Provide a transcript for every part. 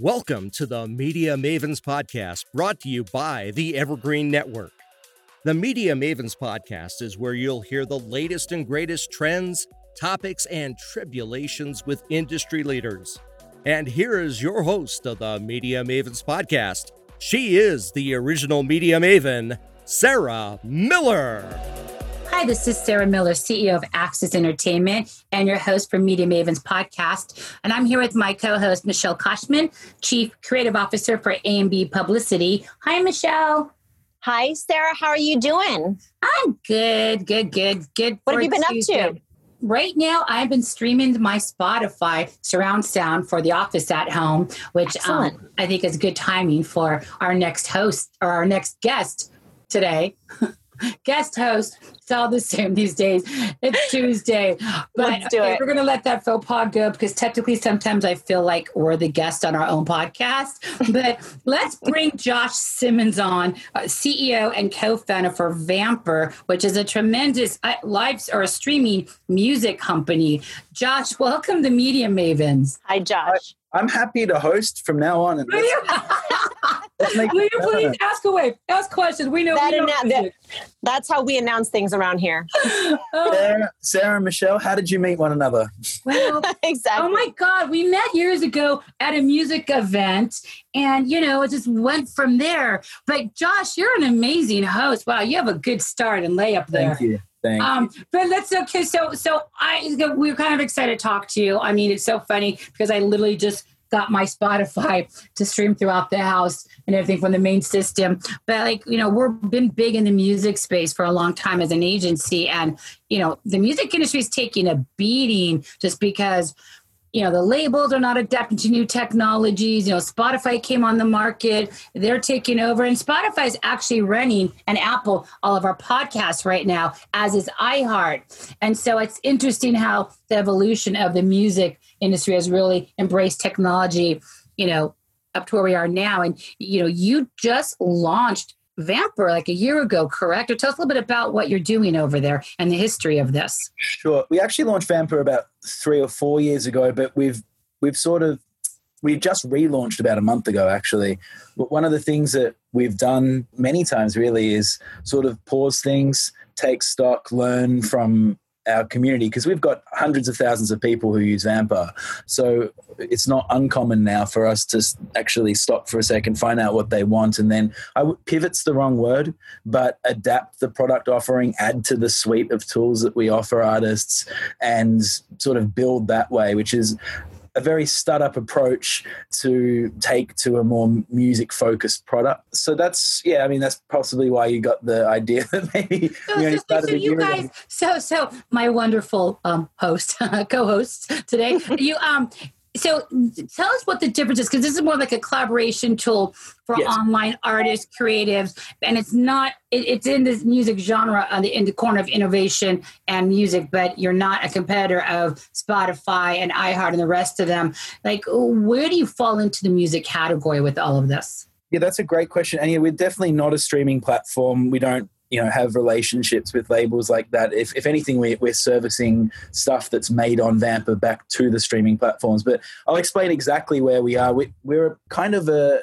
Welcome to the Media Mavens Podcast, brought to you by the Evergreen Network. The Media Mavens Podcast is where you'll hear the latest and greatest trends, topics, and tribulations with industry leaders. And here is your host of the Media Mavens Podcast. She is the original Media Maven, Sarah Miller. Hi, this is Sarah Miller, CEO of Axis Entertainment and your host for Media Mavens podcast. And I'm here with my co-host Michelle Koshman, Chief Creative Officer for AMB Publicity. Hi, Michelle. Hi, Sarah. How are you doing? I'm good, good, good, good. What have you been Tuesday. up to? Right now, I've been streaming my Spotify surround sound for the office at home, which um, I think is good timing for our next host or our next guest today. guest host. It's all the same these days. It's Tuesday. But Let's do okay, it. We're going to let that faux pas go because technically sometimes I feel like we're the guest on our own podcast. But let's bring Josh Simons on, uh, CEO and co-founder for Vampr, which is a tremendous uh, live or a streaming music company. Josh, welcome to Media Mavens. Hi, Josh. I'm happy to host from now on. Will you, Will you please ask away? Ask questions. We know. That we know that, that's how we announce things around here. Oh. Sarah, Sarah and Michelle, how did you meet one another? Well, exactly. Oh my God, we met years ago at a music event, and you know, it just went from there. But Josh, you're an amazing host. Wow, you have a good start and layup there. Thank you. Thank um, but let's okay. So, so I we are kind of excited to talk to you. I mean, it's so funny because I literally just got my Spotify to stream throughout the house and everything from the main system. But like, you know, we've been big in the music space for a long time as an agency. And, you know, the music industry is taking a beating just because you know the labels are not adapting to new technologies. You know spotify came on the market. They're taking over. And spotify is actually running and apple all of our podcasts right now as is iheart. And so it's interesting how the evolution of the music industry has really embraced technology you know up to where we are now. And you know you just launched Vampr like a year ago, correct? Or tell us a little bit about what you're doing over there and the history of this. Sure. We actually launched Vampr about three or four years ago, but we've we've sort of we've just relaunched about a month ago actually. But one of the things that we've done many times really is sort of pause things, take stock, learn from our community because we've got hundreds of thousands of people who use Vampr. So it's not uncommon now for us to actually stop for a second, find out what they want, and then I w- pivot's the wrong word, but adapt the product offering, add to the suite of tools that we offer artists, and sort of build that way, which is a very startup approach to take to a more music focused product. So that's yeah, I mean that's possibly why you got the idea that maybe so, you, know, so, so you guys, ago. so so my wonderful um, host, co-hosts today, you um so tell us what the difference is because this is more like a collaboration tool for yes. online artists creatives and it's not it, it's in this music genre on the in the corner of innovation and music but you're not a competitor of spotify and iheart and the rest of them. Like where do you fall into the music category with all of this? Yeah that's a great question. And yeah we're definitely not a streaming platform. We don't you know have relationships with labels like that. If, if anything we, we're servicing stuff that's made on Vampr back to the streaming platforms. But i'll explain exactly where we are. We, we're kind of a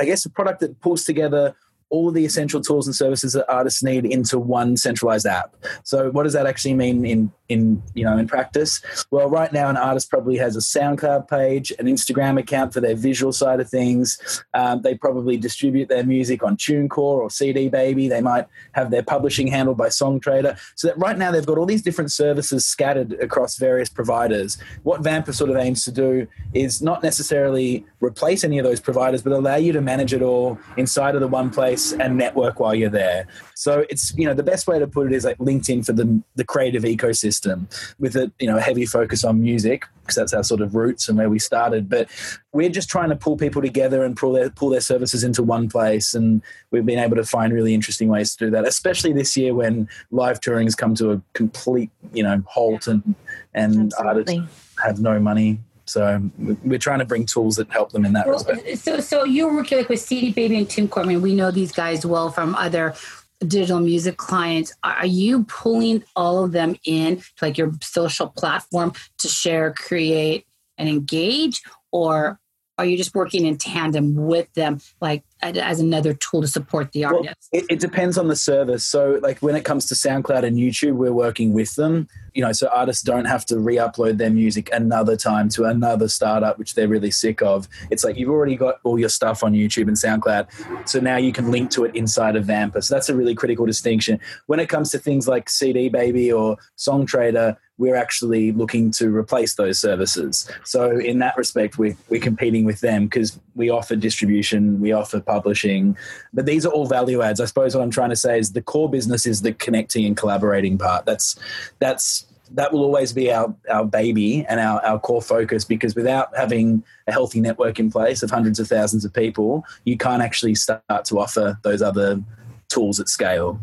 i guess a product that pulls together all the essential tools and services that artists need into one centralized app. So what does that actually mean in in you know in practice? Well, right now an artist probably has a SoundCloud page, an Instagram account for their visual side of things. Um, they probably distribute their music on TuneCore or CD Baby. They might have their publishing handled by Songtradr. So that right now they've got all these different services scattered across various providers. What Vampr sort of aims to do is not necessarily replace any of those providers, but allow you to manage it all inside of the one place and network while you're there. So it's you know the best way to put it is like LinkedIn for the the creative ecosystem with a you know a heavy focus on music because that's our sort of roots and where we started. But we're just trying to pull people together and pull their pull their services into one place, and we've been able to find really interesting ways to do that, especially this year when live touring has come to a complete you know halt and and Absolutely. artists have no money so um, we're trying to bring tools that help them in that well, respect. So, so you're working like with CD Baby and TuneCore. I we know these guys well from other digital music clients. Are you pulling all of them in to like your social platform to share, create, and engage, or are you just working in tandem with them, like as another tool to support the Well, artist? it, it depends on the service. So, like when it comes to SoundCloud and YouTube, we're working with them. You know, so artists don't have to re-upload their music another time to another startup, which they're really sick of. It's like you've already got all your stuff on YouTube and SoundCloud, so now you can link to it inside of Vampr. So that's a really critical distinction. When it comes to things like CD Baby or Songtradr, we're actually looking to replace those services. So in that respect, we're, we're competing with them because we offer distribution, we offer publishing, but these are all value adds. I suppose what I'm trying to say is the core business is the connecting and collaborating part. That's that's that will always be our, our baby and our, our core focus because without having a healthy network in place of hundreds of thousands of people, you can't actually start to offer those other tools at scale.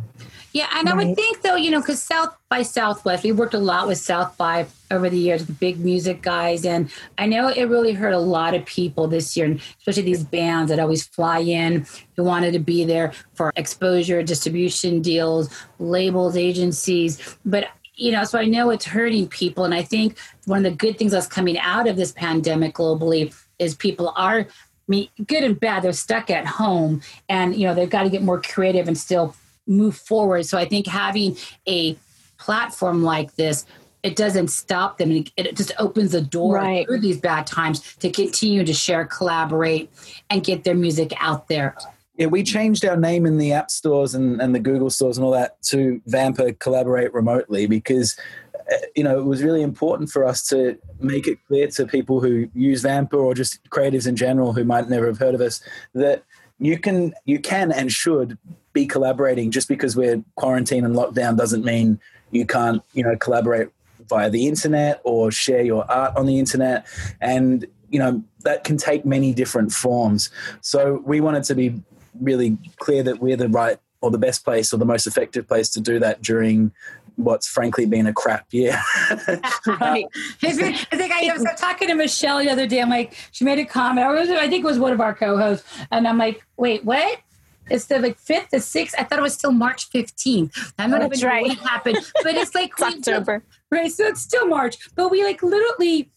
Yeah, and I would think though, you know, because South by Southwest, we worked a lot with South by over the years, the big music guys, and I know it really hurt a lot of people this year, and especially these bands that always fly in who wanted to be there for exposure, distribution deals, labels, agencies, but. You know, so I know it's hurting people. And I think one of the good things that's coming out of this pandemic globally is people are I mean, good and bad, they're stuck at home and, you know, they've got to get more creative and still move forward. So I think having a platform like this, it doesn't stop them. It just opens the door Right. through these bad times to continue to share, collaborate, and get their music out there. Yeah, we changed our name in the app stores and, and the Google stores and all that to Vampr Collaborate Remotely because, uh, you know, it was really important for us to make it clear to people who use Vampr or just creatives in general who might never have heard of us that you can you can and should be collaborating just because we're quarantined and locked down doesn't mean you can't you know collaborate via the internet or share your art on the internet and you know that can take many different forms so we wanted to be really clear that we're the right or the best place or the most effective place to do that during what's frankly been a crap year Right. I think I was talking to Michelle the other day. I'm like, she made a comment. I, I think it was one of our co-hosts, and I'm like, wait, what? It's the like fifth, the sixth. I thought it was still March 15th. I'm not even right. what happened, but it's like It's October. Right, so it's still March, but we like literally.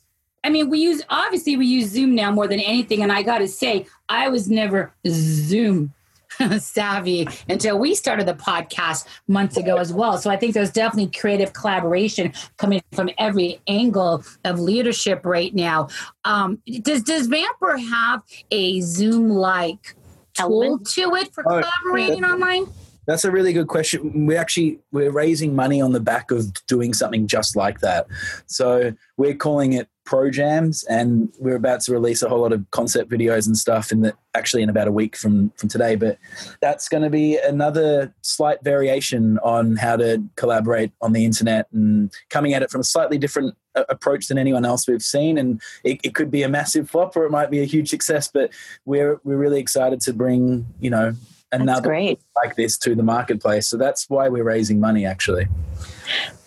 I mean, we use obviously we use Zoom now more than anything, and I got to say, I was never Zoom savvy until we started the podcast months ago as well. So I think there's definitely creative collaboration coming from every angle of leadership right now. Um, does does Vampr have a Zoom like tool Element? to it for Oh, collaborating online? That's a really good question. We actually we're raising money on the back of doing something just like that. So we're calling it Pro Jams, and we're about to release a whole lot of concept videos and stuff in the actually in about a week from from today. But that's going to be another slight variation on how to collaborate on the internet and coming at it from a slightly different uh, approach than anyone else we've seen. And it, it could be a massive flop or it might be a huge success. But we're we're really excited to bring you know another great. like this to the marketplace. So that's why we're raising money actually.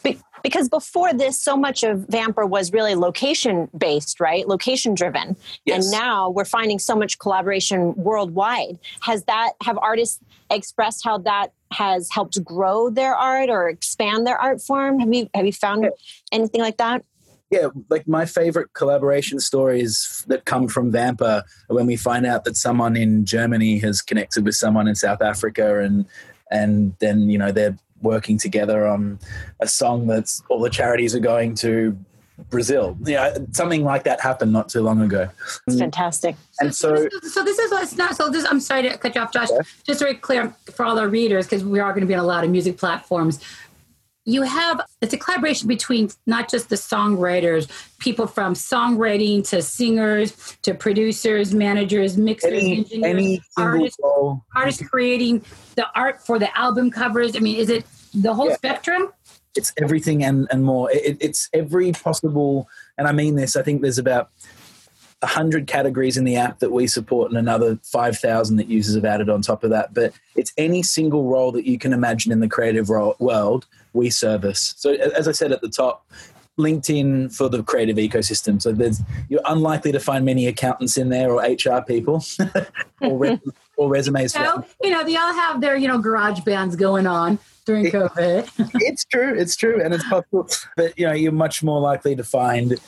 Be- because before this, so much of Vampr was really location based, right? Location driven. Yes. And now we're finding so much collaboration worldwide. Has that, have artists expressed how that has helped grow their art or expand their art form? Have you, have you found anything like that? Yeah, like my favorite collaboration stories that come from Vampr are when we find out that someone in Germany has connected with someone in South Africa and and then, you know, they're working together on a song that's all the charities are going to Brazil. Yeah, something like that happened not too long ago. It's fantastic. And so this is- so this is what's not so this i'm sorry to cut you off josh Okay. just very clear for all our readers because we are going to be on a lot of music platforms you have it's a collaboration between not just the songwriters people from songwriting to singers to producers managers mixers any engineers any artists role artists creating the art for the album covers i mean is it the whole Yeah. spectrum it's everything and, and more. It, it's every possible, and I mean this. I think there's about a hundred categories in the app that we support, and another five thousand that users have added on top of that. But it's any single role that you can imagine in the creative role, world we service. So as I said at the top. LinkedIn for the creative ecosystem. So there's you're unlikely to find many accountants in there or HR people or, res- or resumes. so you know they all have their you know garage bands going on during covid it's true it's true and it's possible but you know you're much more likely to find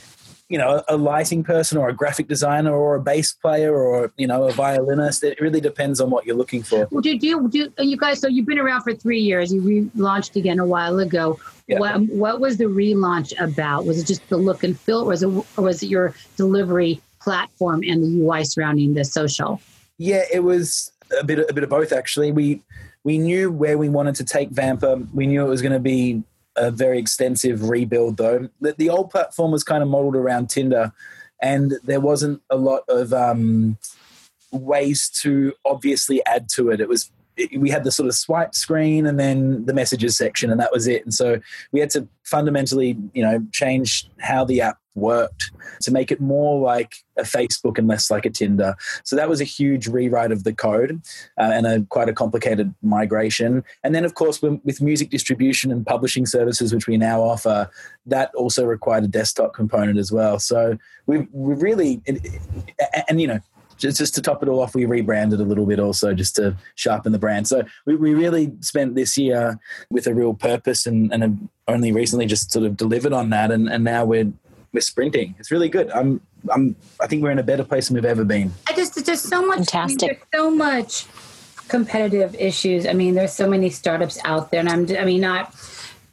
you know a lighting person or a graphic designer or a bass player or you know a violinist. It really depends on what you're looking for. Well do you do you guys so you've been around for three years. You relaunched again a while ago. Yeah. what what was the relaunch about? Was it just the look and feel? Or was it or was it your delivery platform and the ui surrounding the social? Yeah it was a bit a bit of both actually. We we knew where we wanted to take Vampr. We knew it was going to be a very extensive rebuild, though. The, the old platform was kind of modeled around Tinder, and there wasn't a lot of um, ways to obviously add to it. It was we had the sort of swipe screen and then the messages section and that was it. And so we had to fundamentally you know change how the app worked to make it more like a facebook and less like a tinder. So that was a huge rewrite of the code uh, and a quite a complicated migration. And then of course with music distribution and publishing services which we now offer that also required a desktop component as well. So we we really and, and you know just, just to top it all off, we rebranded a little bit also just to sharpen the brand. So we, we really spent this year with a real purpose and, and only recently just sort of delivered on that. And, and now we're, we're sprinting. It's really good. I'm, I'm, I think we're in a better place than we've ever been. I just, there's so much, Fantastic. I mean, so much competitive issues. I mean, there's so many startups out there and I'm, I mean, not,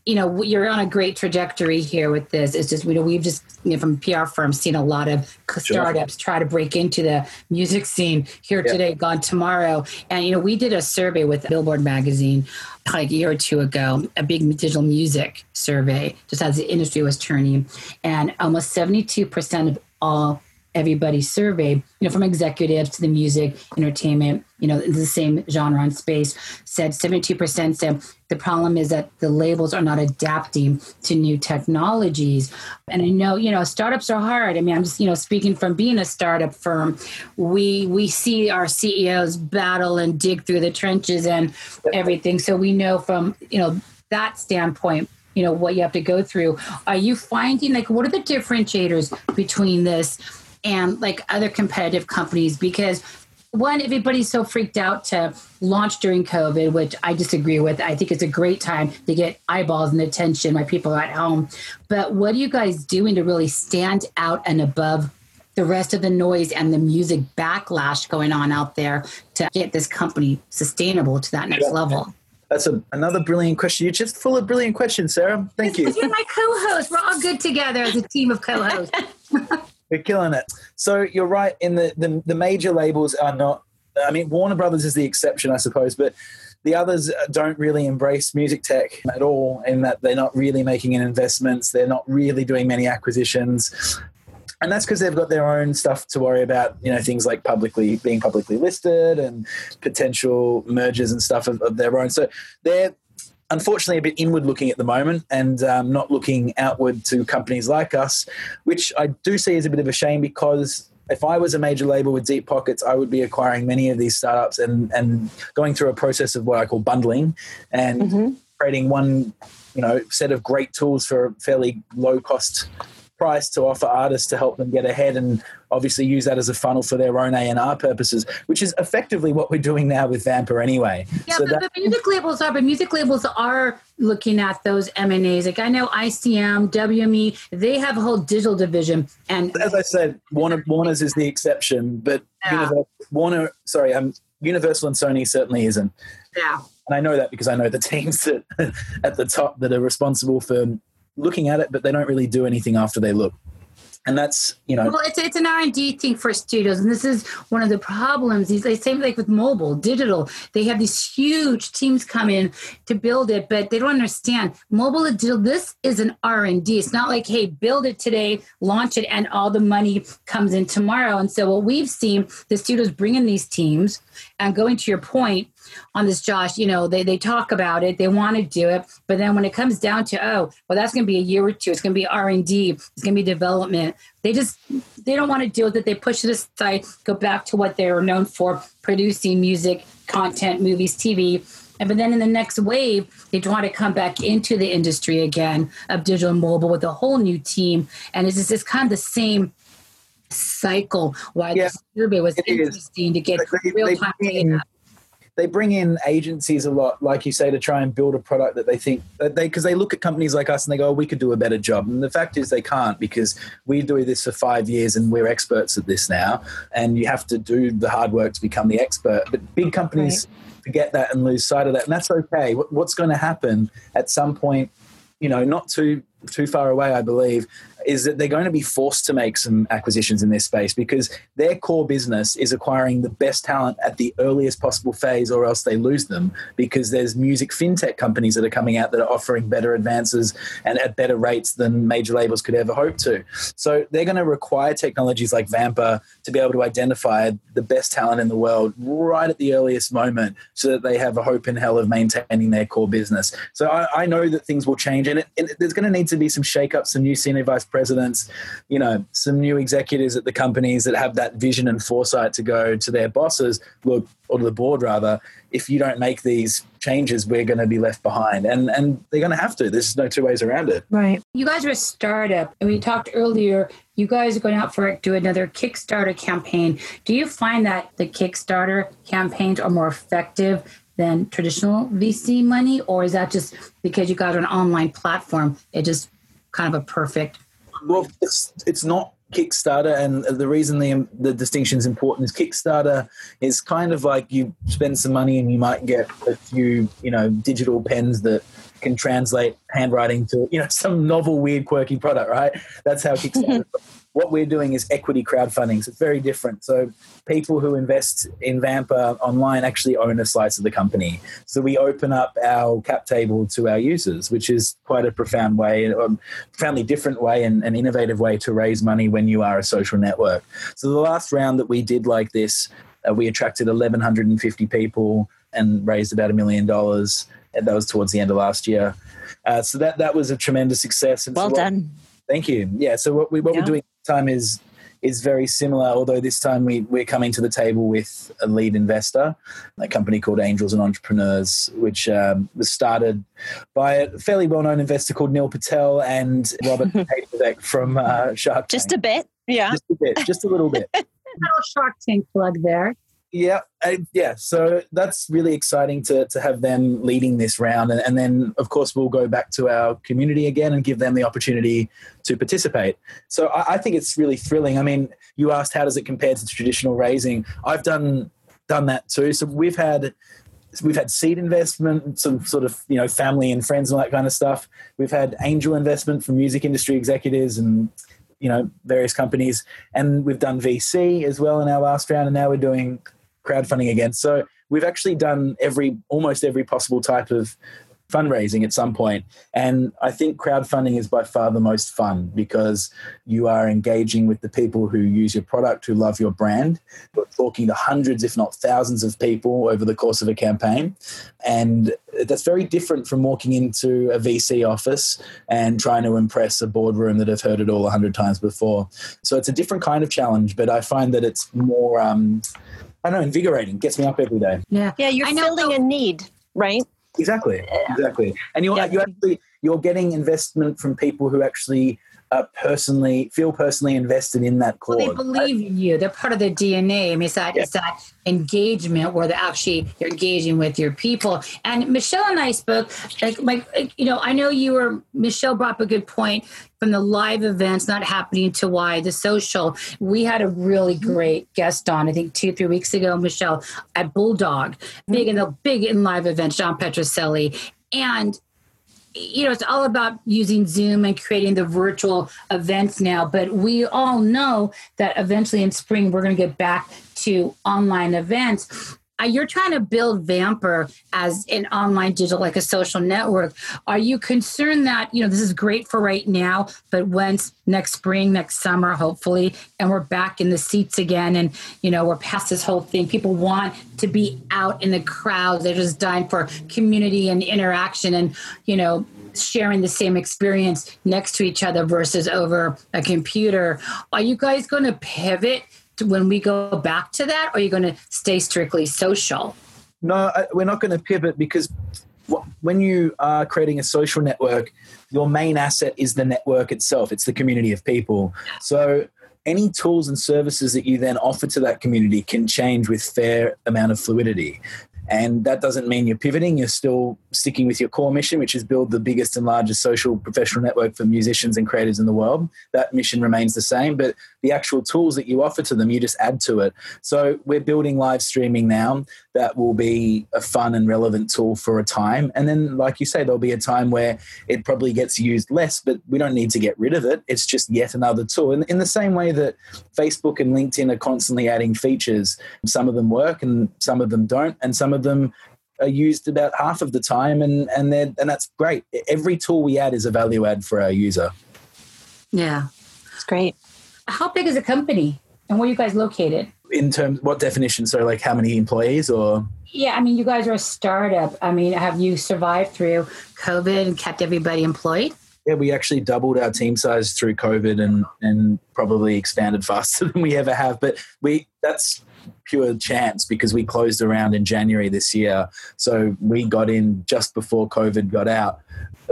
you know you're on a great trajectory here with this. It's just you know we've just you know, from pr firms seen a lot of startups try to break into the music scene here yeah. today gone tomorrow. And you know we did a survey with billboard magazine like a year or two ago a big digital music survey just as the industry was turning. And almost 72% of all everybody surveyed, you know, from executives to the music, entertainment, you know, the same genre and space, said 72% said the problem is that the labels are not adapting to new technologies. And I know, you know, startups are hard. I mean, I'm just, you know, speaking from being a startup firm, we we see our CEOs battle and dig through the trenches and everything. So we know from, you know, that standpoint you know what you have to go through are you finding like what are the differentiators between this and like other competitive companies because one, everybody's so freaked out to launch during COVID, which I disagree with. I think it's a great time to get eyeballs and attention by people are at home. But what are you guys doing to really stand out and above the rest of the noise and the music backlash going on out there to get this company sustainable to that next yeah. level? That's a, another brilliant question. You're just full of brilliant questions, Sarah. Thank you. You're my co-host. We're all good together as a team of co-hosts. We're killing it. So you're right. In the, the the major labels are not. I mean, Warner Brothers is the exception, I suppose, but the others don't really embrace music tech at all. In that they're not really making investments. They're not really doing many acquisitions. And that's because they've got their own stuff to worry about, you know, things like publicly being publicly listed and potential mergers and stuff of, of their own. So they're unfortunately a bit inward looking at the moment and um, not looking outward to companies like us, which I do see as a bit of a shame because if I was a major label with deep pockets, I would be acquiring many of these startups and, and going through a process of what I call bundling and mm-hmm. creating one you know set of great tools for a fairly low cost price to offer artists to help them get ahead and obviously use that as a funnel for their own A&R purposes, which is effectively what we're doing now with Vampr anyway. Yeah, so but, that- but music labels are, but music labels are looking at those M&As. Like I know ICM, WME, they have a whole digital division. And as I said, Warner, Warner's is the exception, but yeah. Universal, Warner, sorry, um, Universal and Sony certainly isn't. Yeah. And I know that because I know the teams that at the top that are responsible for looking at it, but they don't really do anything after they look. And that's you know, well, it's it's an R and D thing for studios, and this is one of the problems. These they same like with mobile, digital. They have these huge teams come in to build it, but they don't understand mobile digital. This is an R and D. It's not like hey, build it today, launch it, and all the money comes in tomorrow. And so what we've seen, the studios bring in these teams, and going to your point, on this, Josh, you know, they, they talk about it, they want to do it, but then when it comes down to, oh, well, that's going to be a year or two, it's going to be R&D, it's going to be development. They just, they don't want to deal with it. They push it aside, go back to what they were known for, producing music, content, movies, TV. And but then in the next wave, they want to come back into the industry again of digital and mobile with a whole new team. And it's just it's kind of the same cycle why yeah, the survey was interesting is. to get real time data they bring in agencies a lot, like you say, to try and build a product that they think that they because they look at companies like us and they go, oh, we could do a better job. And the fact is, they can't because we do this for five years and we're experts at this now. And you have to do the hard work to become the expert. But big companies right. forget that and lose sight of that, and that's okay. What's going to happen at some point? You know, not too too far away, I believe, is that they're going to be forced to make some acquisitions in this space because their core business is acquiring the best talent at the earliest possible phase or else they lose them because there's music fintech companies that are coming out that are offering better advances and at better rates than major labels could ever hope to. So they're going to require technologies like Vampr to be able to identify the best talent in the world right at the earliest moment so that they have a hope in hell of maintaining their core business. So I, I know that things will change and it, it, there's going to need to be some shakeups, some new senior vice presidents, you know, some new executives at the companies that have that vision and foresight to go to their bosses, look, or to the board rather, if you don't make these changes, we're going to be left behind. And and they're going to have to. There's no two ways around it. Right. You guys are a startup, and we talked earlier. You guys are going out for it do another Kickstarter campaign. Do you find that the Kickstarter campaigns are more effective than traditional VC money, or is that just because you got an online platform? It just kind of a perfect well, it's it's not Kickstarter, and the reason the the distinction is important is Kickstarter is kind of like you spend some money and you might get a few, you know, digital pens that can translate handwriting to, you know, some novel, weird, quirky product, right? That's how Kickstarter. what we're doing is equity crowdfunding. So it's very different. So people who invest in Vampr online actually own a slice of the company. So we open up our cap table to our users, which is quite a profound way, a um, profoundly different way and an innovative way to raise money when you are a social network. So the last round that we did like this, uh, we attracted 1,150 people and raised about a million dollars. And that was towards the end of last year. Uh, so that that was a tremendous success. And well so done. Thank you. Yeah. So what we what yeah. we're doing this time is is very similar, although this time we, we're coming to the table with a lead investor, a company called Angels and Entrepreneurs, which um, was started by a fairly well known investor called Neil Patel and Robert Herjavec from uh, Shark Tank. Just a bit, yeah. Just a bit, just a little bit. little Shark Tank plug there. Yeah, uh, yeah. So that's really exciting to to have them leading this round, and, and, then of course we'll go back to our community again and give them the opportunity to participate. So I, I think it's really thrilling. I mean, you asked how does it compare to traditional raising? I've done done that too. So we've had we've had seed investment, some sort of you know family and friends and all that kind of stuff. We've had angel investment from music industry executives and you know various companies, and we've done VC as well in our last round, and now we're doing crowdfunding again. So we've actually done every almost every possible type of fundraising at some point. And I think crowdfunding is by far the most fun because you are engaging with the people who use your product, who love your brand. Talking to hundreds, if not thousands, of people over the course of a campaign. And that's very different from walking into a VC office and trying to impress a boardroom that have heard it all a hundred times before. So it's a different kind of challenge, but I find that it's more. Um, I don't know, invigorating. Gets me up every day. Yeah, yeah. You're filling a need, right? Exactly, exactly. And you're yeah. you actually you're getting investment from people who actually uh, personally feel personally invested in that cause. Well, they believe in you. They're part of the DNA. I mean, it's that yeah. it's that engagement where they actually you're engaging with your people. And Michelle and I spoke like like you know I know you were Michelle brought up a good point from the live events not happening to why the social. We had a really mm-hmm. great guest on I think two three weeks ago, Michelle at Bulldog, big in the big in live events, John Petroselli, And you know, it's all about using Zoom and creating the virtual events now. But we all know that eventually in spring, we're going to get back to online events. Uh, you're trying to build Vamper as an online digital, like a social network. Are you concerned that, you know, this is great for right now, but once next spring, next summer, hopefully, and we're back in the seats again and, you know, we're past this whole thing, people want to be out in the crowd. They're just dying for community and interaction and, you know, sharing the same experience next to each other versus over a computer. Are you guys going to pivot when we go back to that, or are you going to stay strictly social? No, we're not going to pivot because when you are creating a social network, your main asset is the network itself. It's the community of people. So any tools and services that you then offer to that community can change with fair amount of fluidity. And that doesn't mean you're pivoting. You're still sticking with your core mission, which is build the biggest and largest social professional network for musicians and creators in the world. That mission remains the same, but the actual tools that you offer to them, you just add to it. So we're building live streaming now that will be a fun and relevant tool for a time. And then, like you say, there'll be a time where it probably gets used less, but we don't need to get rid of it. It's just yet another tool. And in the same way that Facebook and LinkedIn are constantly adding features, some of them work and some of them don't, and some of them are used about half of the time, and and and that's great. Every tool we add is a value add for our user. Yeah, it's great. How big is the company, and where are you guys located? In terms, what definition? So, like, how many employees, or? Yeah, I mean, you guys are a startup. I mean, have you survived through COVID and kept everybody employed? Yeah, we actually doubled our team size through COVID and and probably expanded faster than we ever have. But we that's pure chance because we closed around in January this year. So we got in just before COVID got out.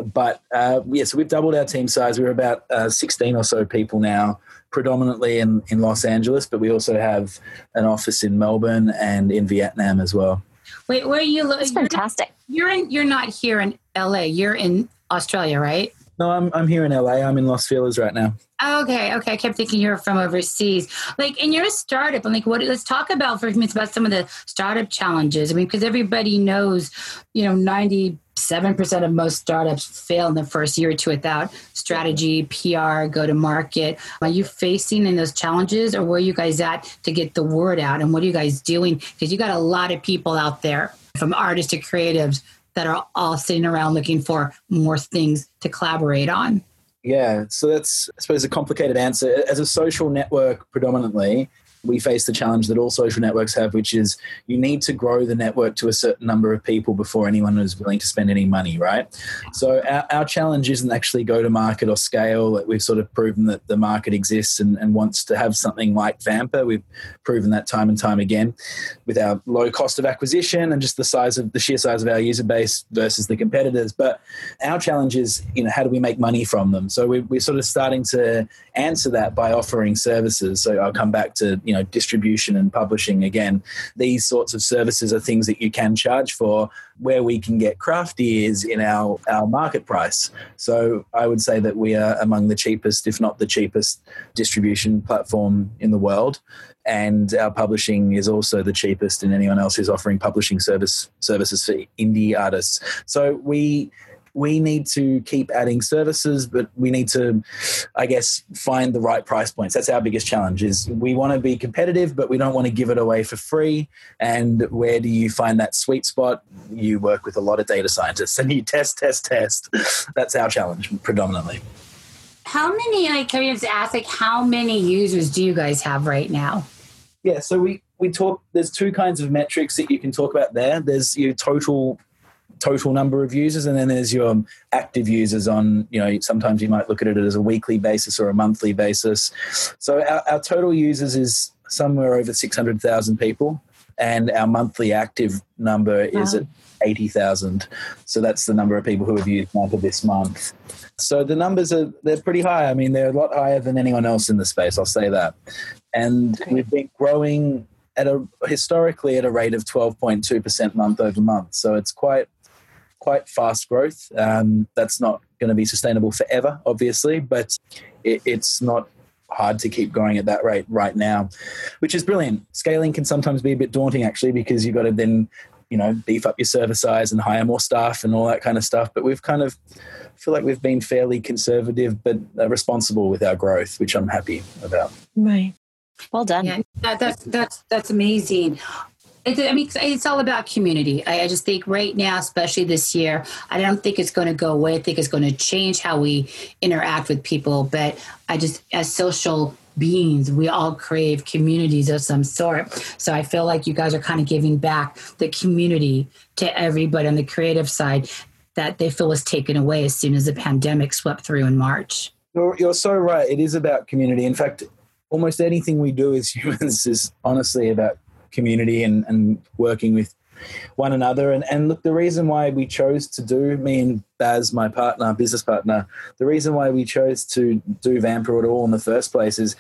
But uh, yeah, so we've doubled our team size. We're about uh, 16 or so people now, predominantly in, in Los Angeles, but we also have an office in Melbourne and in Vietnam as well. Wait, where are you? That's fantastic. You're in. You're not here in LA. You're in Australia, right? No, I'm I'm here in LA. I'm in Los Feliz right now. Okay, okay. I kept thinking you were from overseas. Like, and you're a startup. I'm like, what? Let's talk about for minutes about some of the startup challenges. I mean, because everybody knows, you know, ninety seven percent of most startups fail in the first year or two without strategy, PR, go to market. Are you facing in those challenges, or where are you guys at to get the word out? And what are you guys doing? Because you got a lot of people out there, from artists to creatives, that are all sitting around looking for more things to collaborate on? Yeah, so that's, I suppose, a complicated answer. As a social network, predominantly, we face the challenge that all social networks have, which is you need to grow the network to a certain number of people before anyone is willing to spend any money, right? So our, our challenge isn't actually go to market or scale. We've sort of proven that the market exists and, and wants to have something like Vampr. We've proven that time and time again with our low cost of acquisition and just the size of the sheer size of our user base versus the competitors. But our challenge is, you know, how do we make money from them? So we're, we're sort of starting to answer that by offering services. So I'll come back to you know distribution and publishing again. These sorts of services are things that you can charge for. Where we can get crafty is in our our market price. So i would say that we are among the cheapest if not the cheapest distribution platform in the world. And our publishing is also the cheapest in anyone else who's offering publishing service services for indie artists. So we we need to keep adding services, but we need to, I guess, find the right price points. That's our biggest challenge is we want to be competitive, but we don't want to give it away for free. And where do you find that sweet spot? You work with a lot of data scientists and you test, test, test. That's our challenge predominantly. How many, like, can you just ask, like, how many users do you guys have right now? Yeah, so we, we talk, there's two kinds of metrics that you can talk about there. There's your total total number of users and then there's your um, active users on you know sometimes you might look at it as a weekly basis or a monthly basis. So our, our total users is somewhere over 600000 people and our monthly active number wow. is at 80,000 so that's the number of people who have used Vampr this month. So the numbers are they're pretty high. I mean they're a lot higher than anyone else in the space i'll say that. And we've been growing at a historically at a rate of 12.2% month over month. So it's quite quite fast growth. Um, that's not going to be sustainable forever, obviously, but it, it's not hard to keep going at that rate right now, which is brilliant. Scaling can sometimes be a bit daunting, actually, because you've got to then you know beef up your server size and hire more staff and all that kind of stuff. But we've kind of feel like we've been fairly conservative but uh, responsible with our growth which i'm happy about. Right. Well done. Yeah that, that's that's that's amazing I mean, it's all about community. I, I, just think right now, especially this year, I don't think it's going to go away. I think it's going to change how we interact with people. But I just, as social beings, we all crave communities of some sort. So I feel like you guys are kind of giving back the community to everybody on the creative side that they feel was taken away as soon as the pandemic swept through in March. You're, you're so right. It is about community. In fact, almost anything we do as humans is honestly about community and, and working with one another. And, and look, the reason why we chose to do, me and Baz, my partner, business partner, the reason why we chose to do Vampr at all in the first place is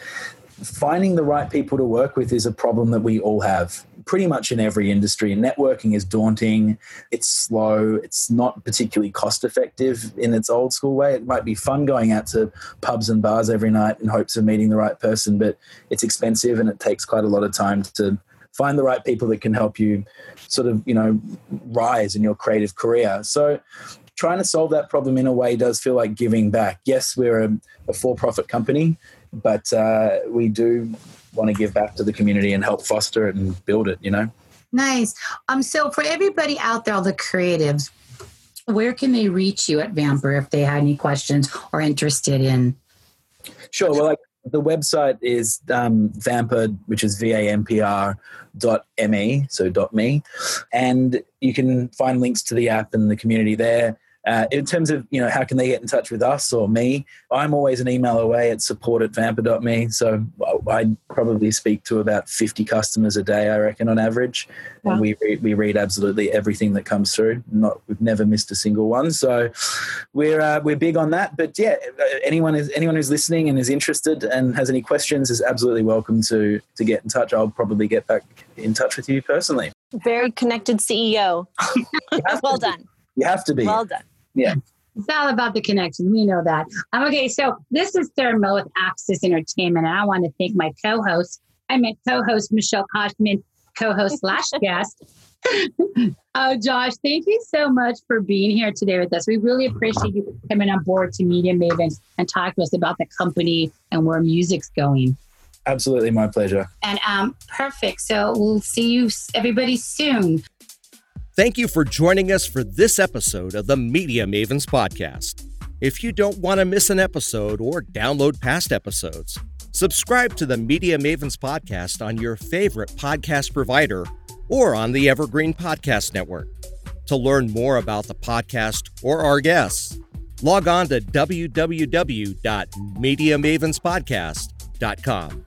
finding the right people to work with is a problem that we all have pretty much in every industry. Networking is daunting, it's slow, it's not particularly cost effective in its old school way. It might be fun going out to pubs and bars every night in hopes of meeting the right person, but it's expensive and it takes quite a lot of time to find the right people that can help you sort of, you know, rise in your creative career. So trying to solve that problem in a way does feel like giving back. Yes, we're a, a for profit company, but uh, we do want to give back to the community and help foster it and build it, you know? Nice. Um, so for everybody out there, all the creatives, where can they reach you at Vampr if they had any questions or interested in? Sure. Well, like the website is um, Vampr, which is V-A-M-P-R dot M-E, so dot me. And you can find links to the app and the community there. Uh, in terms of you know how can they get in touch with us or me, I'm always an email away at support at vampr.me. So I probably speak to about 50 customers a day, I reckon, on average. Wow. And we read, we read absolutely everything that comes through. Not we've never missed a single one. So we're uh, we're big on that. But yeah, anyone is anyone who's listening and is interested and has any questions is absolutely welcome to to get in touch. I'll probably get back in touch with you personally. Very connected CEO. well done. You have to be. Well done. Yeah. It's all about the connection. We know that. Um, okay, so this is Sarah Mill with Axis Entertainment, and I want to thank my co-host. I meant co-host Michelle Koshman, co-host slash guest. oh, Josh, thank you so much for being here today with us. We really appreciate you coming on board to Media Mavens and talk to us about the company and where music's going. Absolutely, my pleasure. And um, perfect. So we'll see you everybody soon. Thank you for joining us for this episode of the Media Mavens Podcast. If you don't want to miss an episode or download past episodes, subscribe to the Media Mavens Podcast on your favorite podcast provider or on the Evergreen Podcast Network. To learn more about the podcast or our guests, log on to www.mediamavenspodcast.com.